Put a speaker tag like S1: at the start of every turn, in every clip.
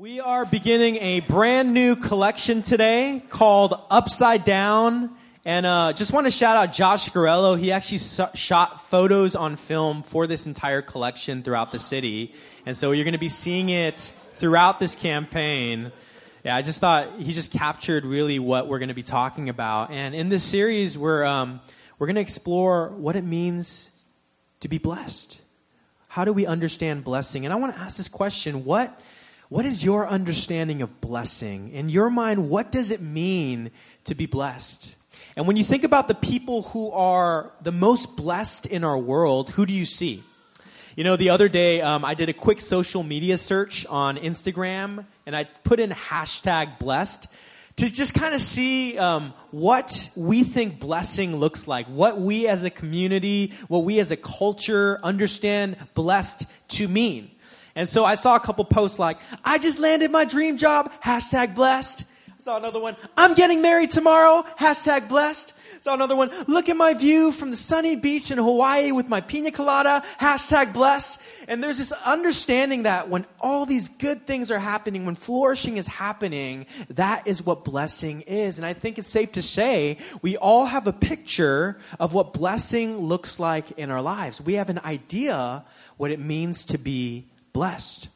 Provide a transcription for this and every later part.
S1: We are beginning a brand new collection today called Upside Down. And uh, just want to shout out Josh Garello. He actually shot photos on film for this entire collection throughout the city. And so you're going to be seeing it throughout this campaign. Yeah, I just thought he just captured really what we're going to be talking about. And in this series, we're, um, we're going to explore what it means to be blessed. How do we understand blessing? And I want to ask this question what what is your understanding of blessing? In your mind, what does it mean to be blessed? And when you think about the people who are the most blessed in our world, who do you see? You know, the other day um, I did a quick social media search on Instagram and I put in hashtag blessed to just kind of see um, what we think blessing looks like, what we as a community, what we as a culture understand blessed to mean. And so I saw a couple posts like, I just landed my dream job, hashtag blessed. I saw another one, I'm getting married tomorrow, hashtag blessed. I saw another one, look at my view from the sunny beach in Hawaii with my pina colada, hashtag blessed. And there's this understanding that when all these good things are happening, when flourishing is happening, that is what blessing is. And I think it's safe to say we all have a picture of what blessing looks like in our lives. We have an idea what it means to be blessed.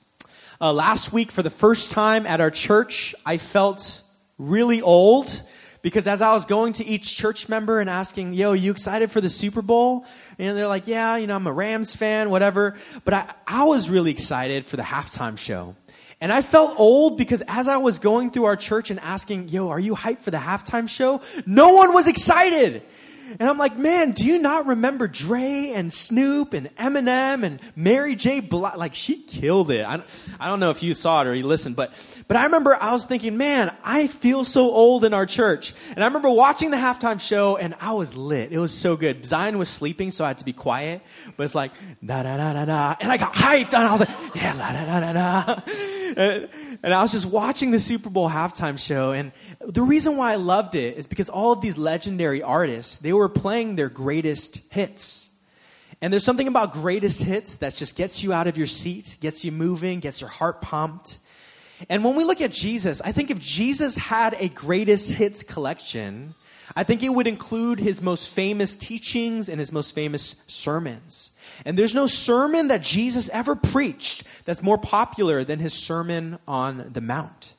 S1: Uh, last week, for the first time at our church, I felt really old because as I was going to each church member and asking, yo, you excited for the Super Bowl? And they're like, yeah, you know, I'm a Rams fan, whatever. But I, I was really excited for the halftime show. And I felt old because as I was going through our church and asking, yo, are you hyped for the halftime show? No one was excited. And I'm like, man, do you not remember Dre and Snoop and Eminem and Mary J. Blige? Like, she killed it. I don't, I don't know if you saw it or you listened, but, but I remember I was thinking, man, I feel so old in our church. And I remember watching the halftime show and I was lit. It was so good. Zion was sleeping, so I had to be quiet. But it's like, da da da da da. And I got hyped and I was like, yeah, da da da da da. And, and I was just watching the Super Bowl halftime show. And the reason why I loved it is because all of these legendary artists, they were playing their greatest hits. And there's something about greatest hits that just gets you out of your seat, gets you moving, gets your heart pumped. And when we look at Jesus, I think if Jesus had a greatest hits collection, I think it would include his most famous teachings and his most famous sermons. And there's no sermon that Jesus ever preached that's more popular than his Sermon on the Mount.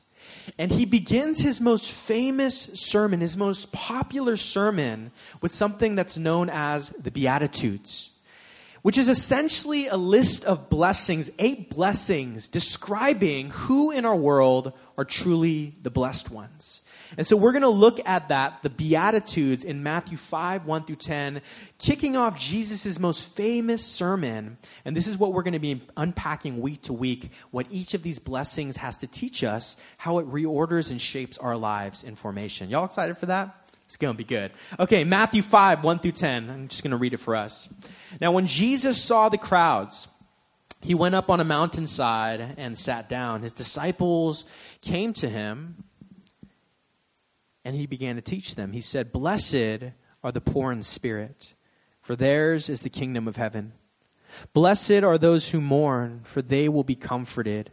S1: And he begins his most famous sermon, his most popular sermon, with something that's known as the Beatitudes, which is essentially a list of blessings, eight blessings describing who in our world are truly the blessed ones. And so we're going to look at that, the Beatitudes in Matthew 5, 1 through 10, kicking off Jesus' most famous sermon. And this is what we're going to be unpacking week to week what each of these blessings has to teach us, how it reorders and shapes our lives in formation. Y'all excited for that? It's going to be good. Okay, Matthew 5, 1 through 10. I'm just going to read it for us. Now, when Jesus saw the crowds, he went up on a mountainside and sat down. His disciples came to him and he began to teach them. He said, Blessed are the poor in spirit, for theirs is the kingdom of heaven. Blessed are those who mourn, for they will be comforted.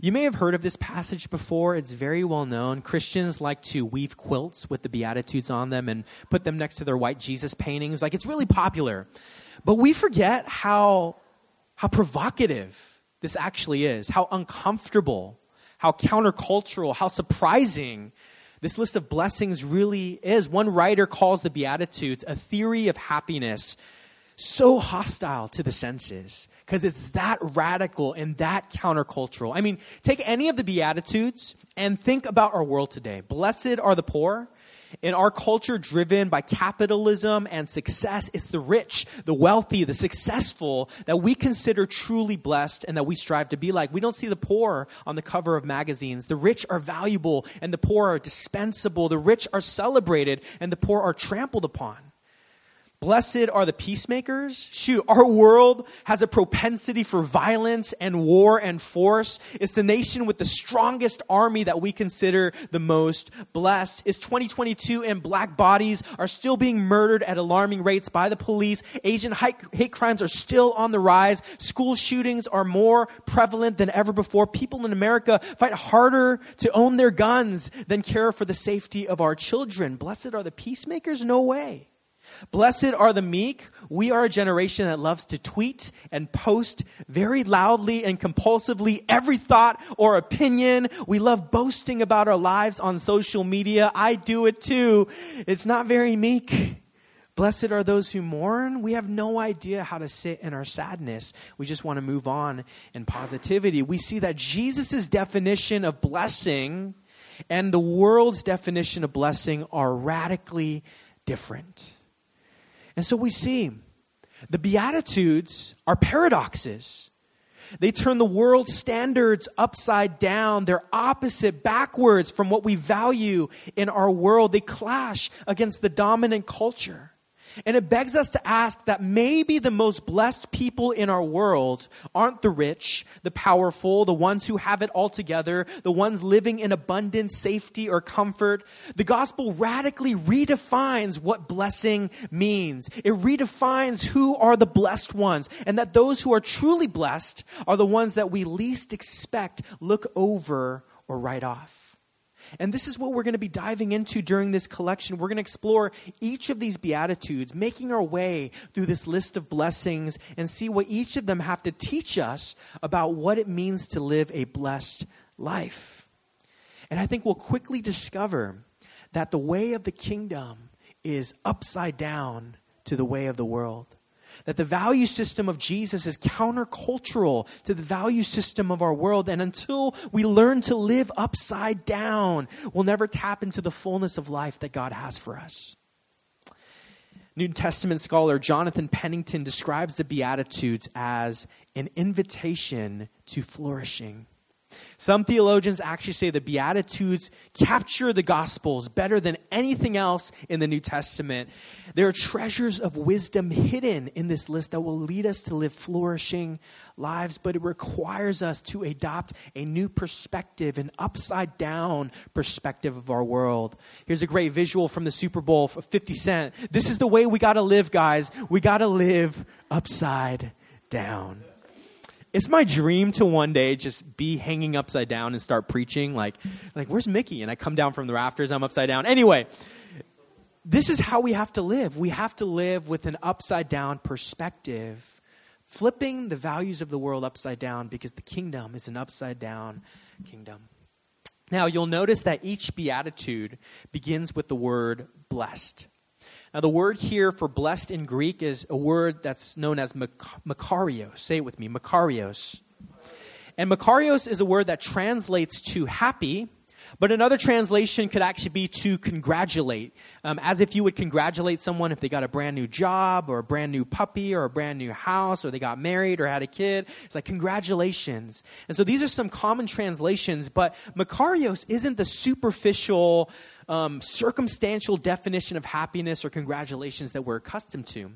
S1: You may have heard of this passage before. It's very well known. Christians like to weave quilts with the Beatitudes on them and put them next to their white Jesus paintings. Like it's really popular. But we forget how, how provocative this actually is, how uncomfortable how countercultural, how surprising this list of blessings really is. One writer calls the Beatitudes a theory of happiness so hostile to the senses because it's that radical and that countercultural. I mean, take any of the Beatitudes and think about our world today. Blessed are the poor. In our culture driven by capitalism and success, it's the rich, the wealthy, the successful that we consider truly blessed and that we strive to be like. We don't see the poor on the cover of magazines. The rich are valuable and the poor are dispensable. The rich are celebrated and the poor are trampled upon. Blessed are the peacemakers. Shoot, our world has a propensity for violence and war and force. It's the nation with the strongest army that we consider the most blessed. It's 2022 and black bodies are still being murdered at alarming rates by the police. Asian hate crimes are still on the rise. School shootings are more prevalent than ever before. People in America fight harder to own their guns than care for the safety of our children. Blessed are the peacemakers? No way. Blessed are the meek. We are a generation that loves to tweet and post very loudly and compulsively every thought or opinion. We love boasting about our lives on social media. I do it too. It's not very meek. Blessed are those who mourn. We have no idea how to sit in our sadness. We just want to move on in positivity. We see that Jesus' definition of blessing and the world's definition of blessing are radically different. And so we see the Beatitudes are paradoxes. They turn the world's standards upside down. They're opposite, backwards from what we value in our world. They clash against the dominant culture. And it begs us to ask that maybe the most blessed people in our world aren't the rich, the powerful, the ones who have it all together, the ones living in abundance, safety, or comfort. The gospel radically redefines what blessing means. It redefines who are the blessed ones, and that those who are truly blessed are the ones that we least expect, look over, or write off. And this is what we're going to be diving into during this collection. We're going to explore each of these Beatitudes, making our way through this list of blessings and see what each of them have to teach us about what it means to live a blessed life. And I think we'll quickly discover that the way of the kingdom is upside down to the way of the world that the value system of Jesus is countercultural to the value system of our world. And until we learn to live upside down, we'll never tap into the fullness of life that God has for us. New Testament scholar Jonathan Pennington describes the Beatitudes as an invitation to flourishing. Some theologians actually say the Beatitudes capture the Gospels better than anything else in the New Testament. There are treasures of wisdom hidden in this list that will lead us to live flourishing lives, but it requires us to adopt a new perspective, an upside down perspective of our world. Here's a great visual from the Super Bowl of 50 Cent. This is the way we got to live, guys. We got to live upside down. It's my dream to one day just be hanging upside down and start preaching. Like, like where's Mickey? And I come down from the rafters, I'm upside down. Anyway, this is how we have to live. We have to live with an upside down perspective, flipping the values of the world upside down because the kingdom is an upside down kingdom. Now, you'll notice that each beatitude begins with the word blessed. Now, the word here for blessed in Greek is a word that's known as makarios. Say it with me makarios. And makarios is a word that translates to happy, but another translation could actually be to congratulate, um, as if you would congratulate someone if they got a brand new job or a brand new puppy or a brand new house or they got married or had a kid. It's like congratulations. And so these are some common translations, but Makarios isn't the superficial, um, circumstantial definition of happiness or congratulations that we're accustomed to.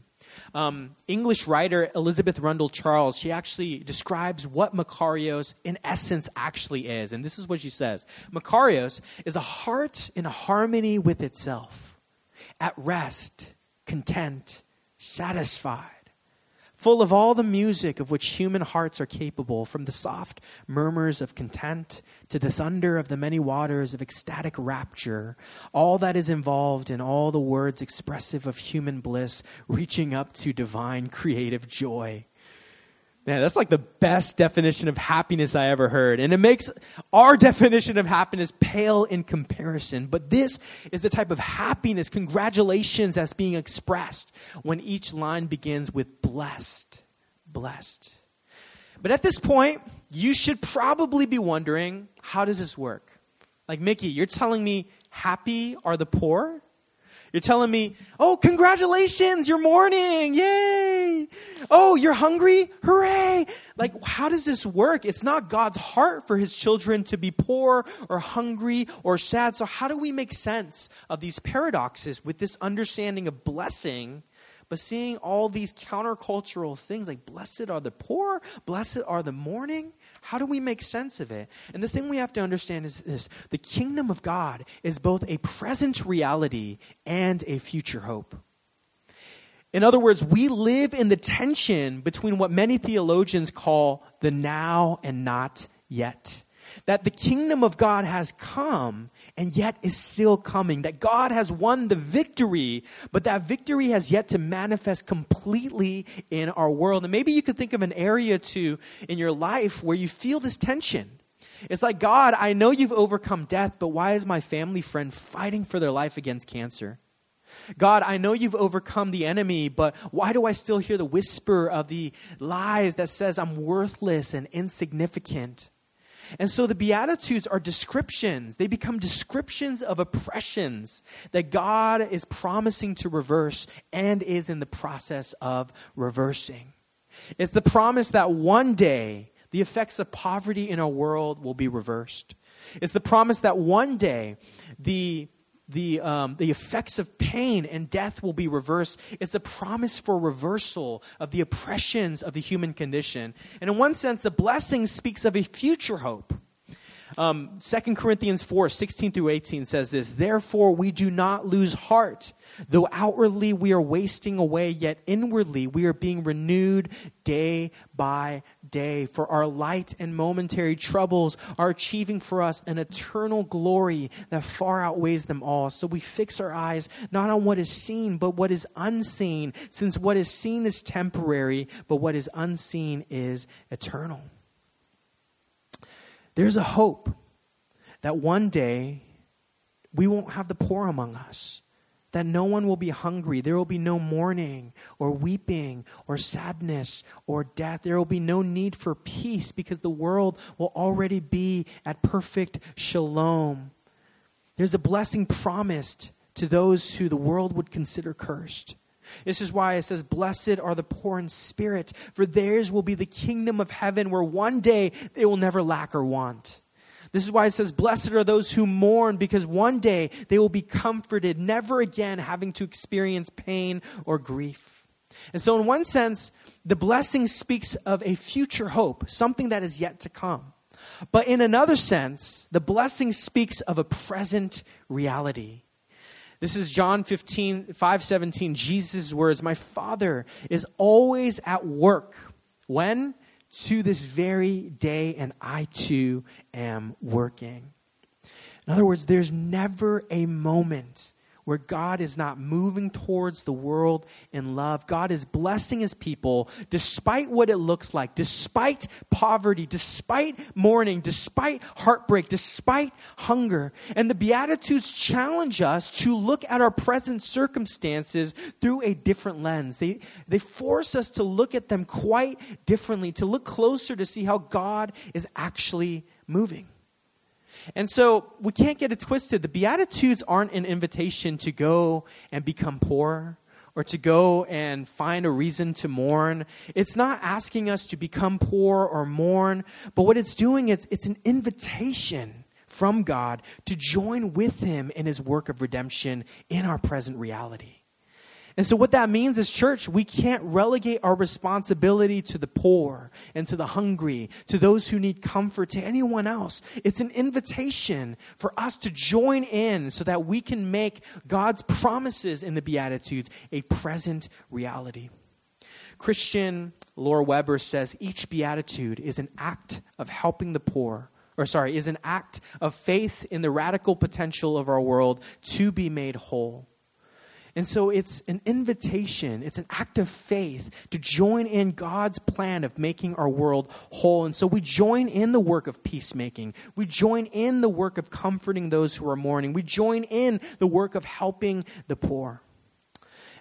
S1: Um, English writer Elizabeth Rundle Charles, she actually describes what Makarios in essence actually is. And this is what she says Makarios is a heart in harmony with itself, at rest, content, satisfied full of all the music of which human hearts are capable, from the soft murmurs of content to the thunder of the many waters of ecstatic rapture, all that is involved in all the words expressive of human bliss, reaching up to divine creative joy. Man, that's like the best definition of happiness I ever heard. And it makes our definition of happiness pale in comparison. But this is the type of happiness, congratulations, that's being expressed when each line begins with blessed, blessed. But at this point, you should probably be wondering how does this work? Like, Mickey, you're telling me happy are the poor? You're telling me, oh, congratulations, you're mourning, yay! Oh, you're hungry, hooray! Like, how does this work? It's not God's heart for his children to be poor or hungry or sad. So, how do we make sense of these paradoxes with this understanding of blessing? But seeing all these countercultural things like blessed are the poor, blessed are the mourning, how do we make sense of it? And the thing we have to understand is this the kingdom of God is both a present reality and a future hope. In other words, we live in the tension between what many theologians call the now and not yet that the kingdom of God has come and yet is still coming. That God has won the victory, but that victory has yet to manifest completely in our world. And maybe you could think of an area too in your life where you feel this tension. It's like, God, I know you've overcome death, but why is my family friend fighting for their life against cancer? God, I know you've overcome the enemy, but why do I still hear the whisper of the lies that says I'm worthless and insignificant? And so the Beatitudes are descriptions. They become descriptions of oppressions that God is promising to reverse and is in the process of reversing. It's the promise that one day the effects of poverty in our world will be reversed. It's the promise that one day the the, um, the effects of pain and death will be reversed. It's a promise for reversal of the oppressions of the human condition. And in one sense, the blessing speaks of a future hope. Um, 2 Corinthians 4 16 through 18 says this Therefore, we do not lose heart. Though outwardly we are wasting away, yet inwardly we are being renewed day by day. For our light and momentary troubles are achieving for us an eternal glory that far outweighs them all. So we fix our eyes not on what is seen, but what is unseen, since what is seen is temporary, but what is unseen is eternal. There's a hope that one day we won't have the poor among us that no one will be hungry. There will be no mourning or weeping or sadness or death. There will be no need for peace because the world will already be at perfect shalom. There's a blessing promised to those who the world would consider cursed. This is why it says, Blessed are the poor in spirit, for theirs will be the kingdom of heaven, where one day they will never lack or want. This is why it says, Blessed are those who mourn, because one day they will be comforted, never again having to experience pain or grief. And so, in one sense, the blessing speaks of a future hope, something that is yet to come. But in another sense, the blessing speaks of a present reality. This is John 15, 5 17, Jesus' words My Father is always at work. When? To this very day, and I too am working. In other words, there's never a moment where God is not moving towards the world in love. God is blessing his people despite what it looks like, despite poverty, despite mourning, despite heartbreak, despite hunger. And the Beatitudes challenge us to look at our present circumstances through a different lens. They, they force us to look at them quite differently, to look closer to see how God is actually moving. And so we can't get it twisted. The Beatitudes aren't an invitation to go and become poor or to go and find a reason to mourn. It's not asking us to become poor or mourn, but what it's doing is it's an invitation from God to join with Him in His work of redemption in our present reality. And so, what that means is, church, we can't relegate our responsibility to the poor and to the hungry, to those who need comfort, to anyone else. It's an invitation for us to join in so that we can make God's promises in the Beatitudes a present reality. Christian Laura Weber says each beatitude is an act of helping the poor, or sorry, is an act of faith in the radical potential of our world to be made whole. And so it's an invitation, it's an act of faith to join in God's plan of making our world whole. And so we join in the work of peacemaking. We join in the work of comforting those who are mourning. We join in the work of helping the poor.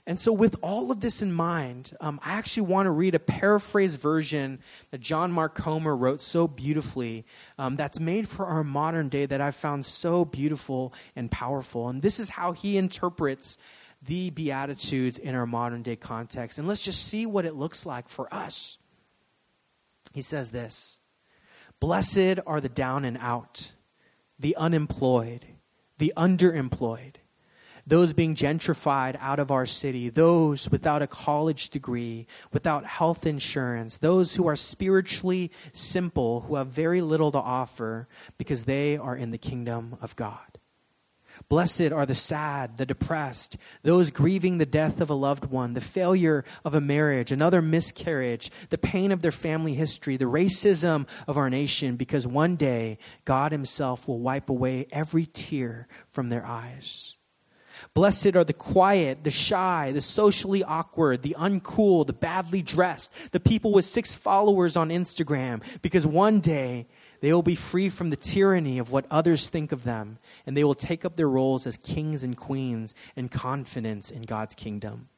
S1: And so, with all of this in mind, um, I actually want to read a paraphrased version that John Mark Comer wrote so beautifully um, that's made for our modern day that I've found so beautiful and powerful. And this is how he interprets the Beatitudes in our modern day context. And let's just see what it looks like for us. He says this Blessed are the down and out, the unemployed, the underemployed those being gentrified out of our city, those without a college degree, without health insurance, those who are spiritually simple, who have very little to offer because they are in the kingdom of God. Blessed are the sad, the depressed, those grieving the death of a loved one, the failure of a marriage, another miscarriage, the pain of their family history, the racism of our nation, because one day God Himself will wipe away every tear from their eyes. Blessed are the quiet, the shy, the socially awkward, the uncool, the badly dressed, the people with six followers on Instagram, because one day they will be free from the tyranny of what others think of them, and they will take up their roles as kings and queens in confidence in God's kingdom.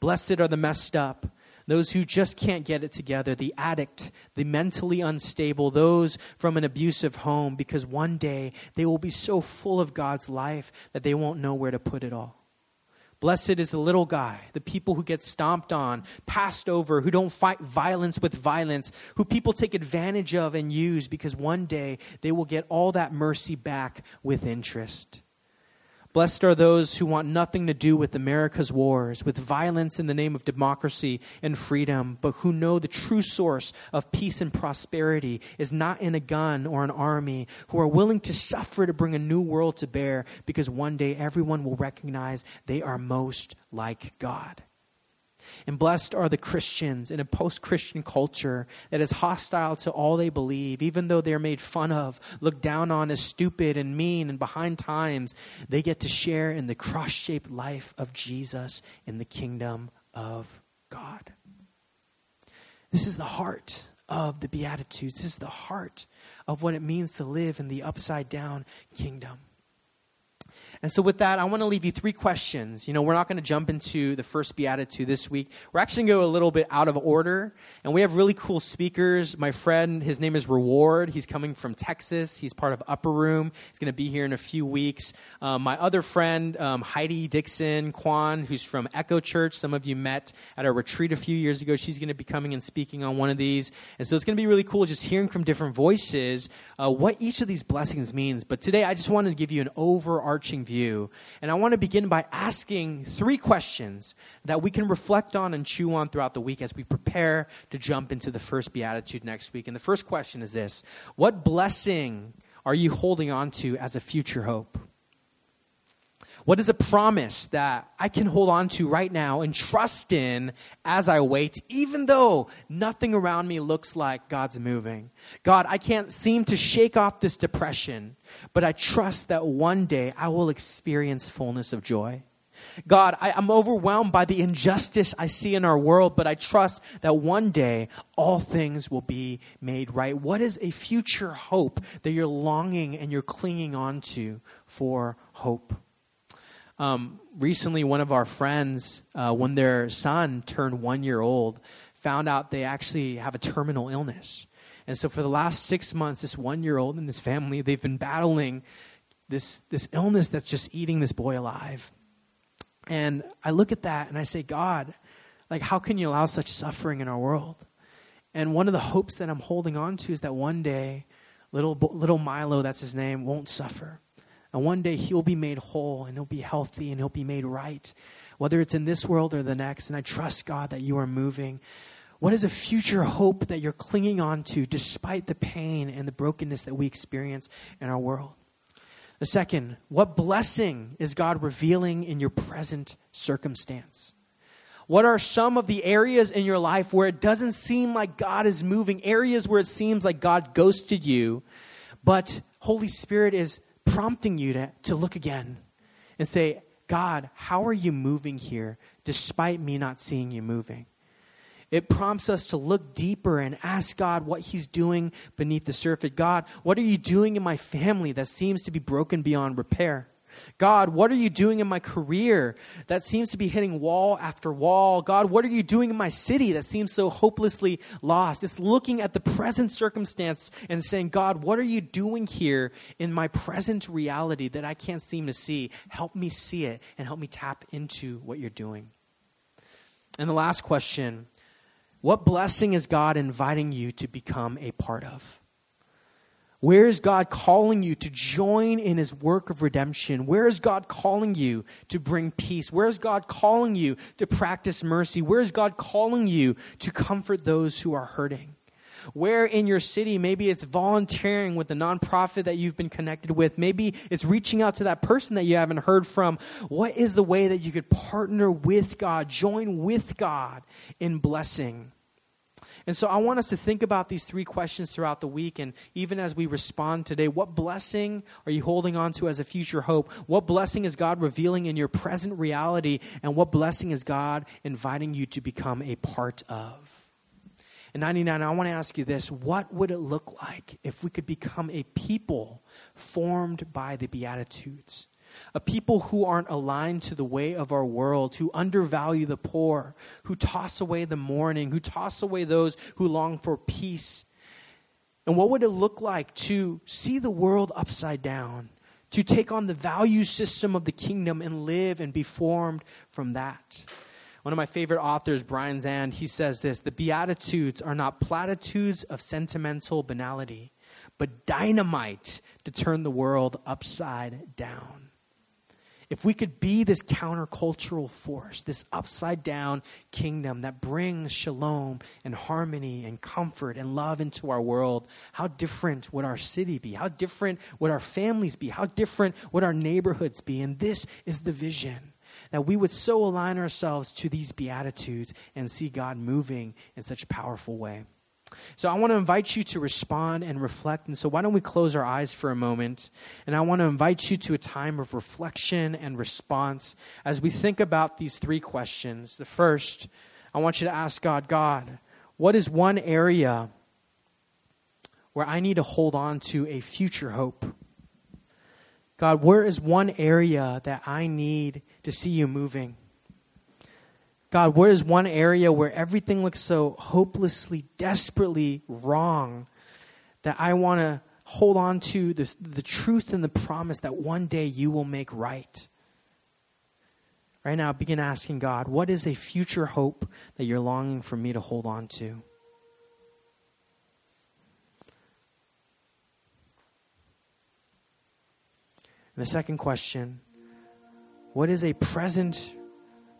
S1: Blessed are the messed up, those who just can't get it together, the addict, the mentally unstable, those from an abusive home, because one day they will be so full of God's life that they won't know where to put it all. Blessed is the little guy, the people who get stomped on, passed over, who don't fight violence with violence, who people take advantage of and use because one day they will get all that mercy back with interest. Blessed are those who want nothing to do with America's wars, with violence in the name of democracy and freedom, but who know the true source of peace and prosperity is not in a gun or an army, who are willing to suffer to bring a new world to bear, because one day everyone will recognize they are most like God. And blessed are the Christians in a post Christian culture that is hostile to all they believe, even though they're made fun of, looked down on as stupid and mean and behind times. They get to share in the cross shaped life of Jesus in the kingdom of God. This is the heart of the Beatitudes. This is the heart of what it means to live in the upside down kingdom. And so, with that, I want to leave you three questions. You know, we're not going to jump into the first beatitude this week. We're actually going to go a little bit out of order. And we have really cool speakers. My friend, his name is Reward. He's coming from Texas. He's part of Upper Room. He's going to be here in a few weeks. Um, my other friend, um, Heidi Dixon Kwan, who's from Echo Church. Some of you met at a retreat a few years ago. She's going to be coming and speaking on one of these. And so, it's going to be really cool just hearing from different voices uh, what each of these blessings means. But today, I just wanted to give you an overarching view. And I want to begin by asking three questions that we can reflect on and chew on throughout the week as we prepare to jump into the first beatitude next week. And the first question is this What blessing are you holding on to as a future hope? What is a promise that I can hold on to right now and trust in as I wait, even though nothing around me looks like God's moving? God, I can't seem to shake off this depression, but I trust that one day I will experience fullness of joy. God, I, am overwhelmed by the injustice I see in our world, but I trust that one day all things will be made right. What is a future hope that you're longing and you're clinging on to for hope? Um, recently, one of our friends, uh, when their son turned one year old, found out they actually have a terminal illness. And so, for the last six months, this one year old and this family, they've been battling this, this illness that's just eating this boy alive. And I look at that and I say, God, like, how can you allow such suffering in our world? And one of the hopes that I'm holding on to is that one day, little, little Milo, that's his name, won't suffer. And one day he'll be made whole and he'll be healthy and he'll be made right, whether it's in this world or the next. And I trust, God, that you are moving. What is a future hope that you're clinging on to despite the pain and the brokenness that we experience in our world? The second, what blessing is God revealing in your present circumstance? What are some of the areas in your life where it doesn't seem like God is moving, areas where it seems like God ghosted you, but Holy Spirit is prompting you to, to look again and say, God, how are you moving here despite me not seeing you moving? It prompts us to look deeper and ask God what He's doing beneath the surface. God, what are you doing in my family that seems to be broken beyond repair? God, what are you doing in my career that seems to be hitting wall after wall? God, what are you doing in my city that seems so hopelessly lost? It's looking at the present circumstance and saying, God, what are you doing here in my present reality that I can't seem to see? Help me see it and help me tap into what you're doing. And the last question what blessing is God inviting you to become a part of? Where is God calling you to join in his work of redemption? Where is God calling you to bring peace? Where is God calling you to practice mercy? Where is God calling you to comfort those who are hurting? Where in your city, maybe it's volunteering with the nonprofit that you've been connected with. Maybe it's reaching out to that person that you haven't heard from. What is the way that you could partner with God, join with God in blessing? And so I want us to think about these three questions throughout the week. And even as we respond today, what blessing are you holding on to as a future hope? What blessing is God revealing in your present reality? And what blessing is God inviting you to become a part of? In 99, I want to ask you this what would it look like if we could become a people formed by the Beatitudes? A people who aren't aligned to the way of our world, who undervalue the poor, who toss away the mourning, who toss away those who long for peace. And what would it look like to see the world upside down, to take on the value system of the kingdom and live and be formed from that? One of my favorite authors, Brian Zahnd, he says this The Beatitudes are not platitudes of sentimental banality, but dynamite to turn the world upside down if we could be this countercultural force, this upside down kingdom that brings shalom and harmony and comfort and love into our world, how different would our city be? How different would our families be? How different would our neighborhoods be? And this is the vision that we would so align ourselves to these beatitudes and see God moving in such a powerful way. So I want to invite you to respond and reflect. And so why don't we close our eyes for a moment? And I want to invite you to a time of reflection and response as we think about these three questions. The first, I want you to ask God, God, what is one area where I need to hold on to a future hope? God, where is one area that I need to see you moving? God, where is one area where everything looks so hopelessly, desperately wrong that I want to hold on to the, the truth and the promise that one day you will make right? Right now, begin asking God, what is a future hope that you're longing for me to hold on to? And the second question what is a present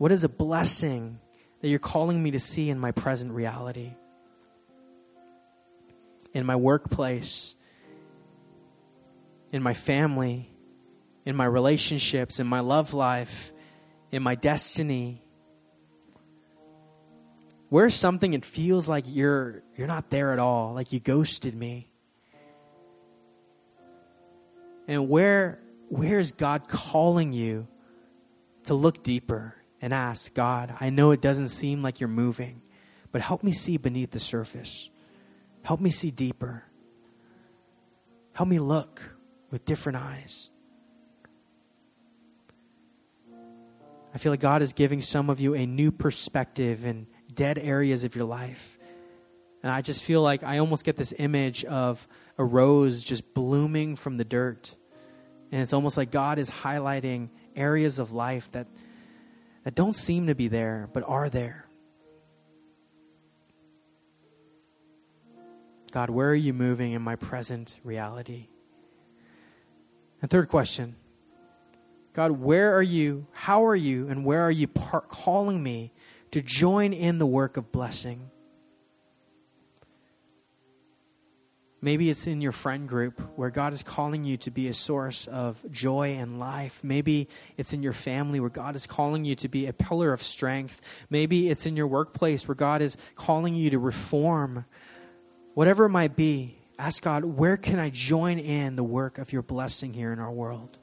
S1: what is a blessing that you're calling me to see in my present reality? In my workplace, in my family, in my relationships, in my love life, in my destiny. Where's something it feels like you're you're not there at all, like you ghosted me? And where where's God calling you to look deeper? And ask, God, I know it doesn't seem like you're moving, but help me see beneath the surface. Help me see deeper. Help me look with different eyes. I feel like God is giving some of you a new perspective in dead areas of your life. And I just feel like I almost get this image of a rose just blooming from the dirt. And it's almost like God is highlighting areas of life that that don't seem to be there, but are there. God, where are you moving in my present reality? And third question God, where are you, how are you, and where are you par- calling me to join in the work of blessing? Maybe it's in your friend group where God is calling you to be a source of joy and life. Maybe it's in your family where God is calling you to be a pillar of strength. Maybe it's in your workplace where God is calling you to reform. Whatever it might be, ask God, where can I join in the work of your blessing here in our world?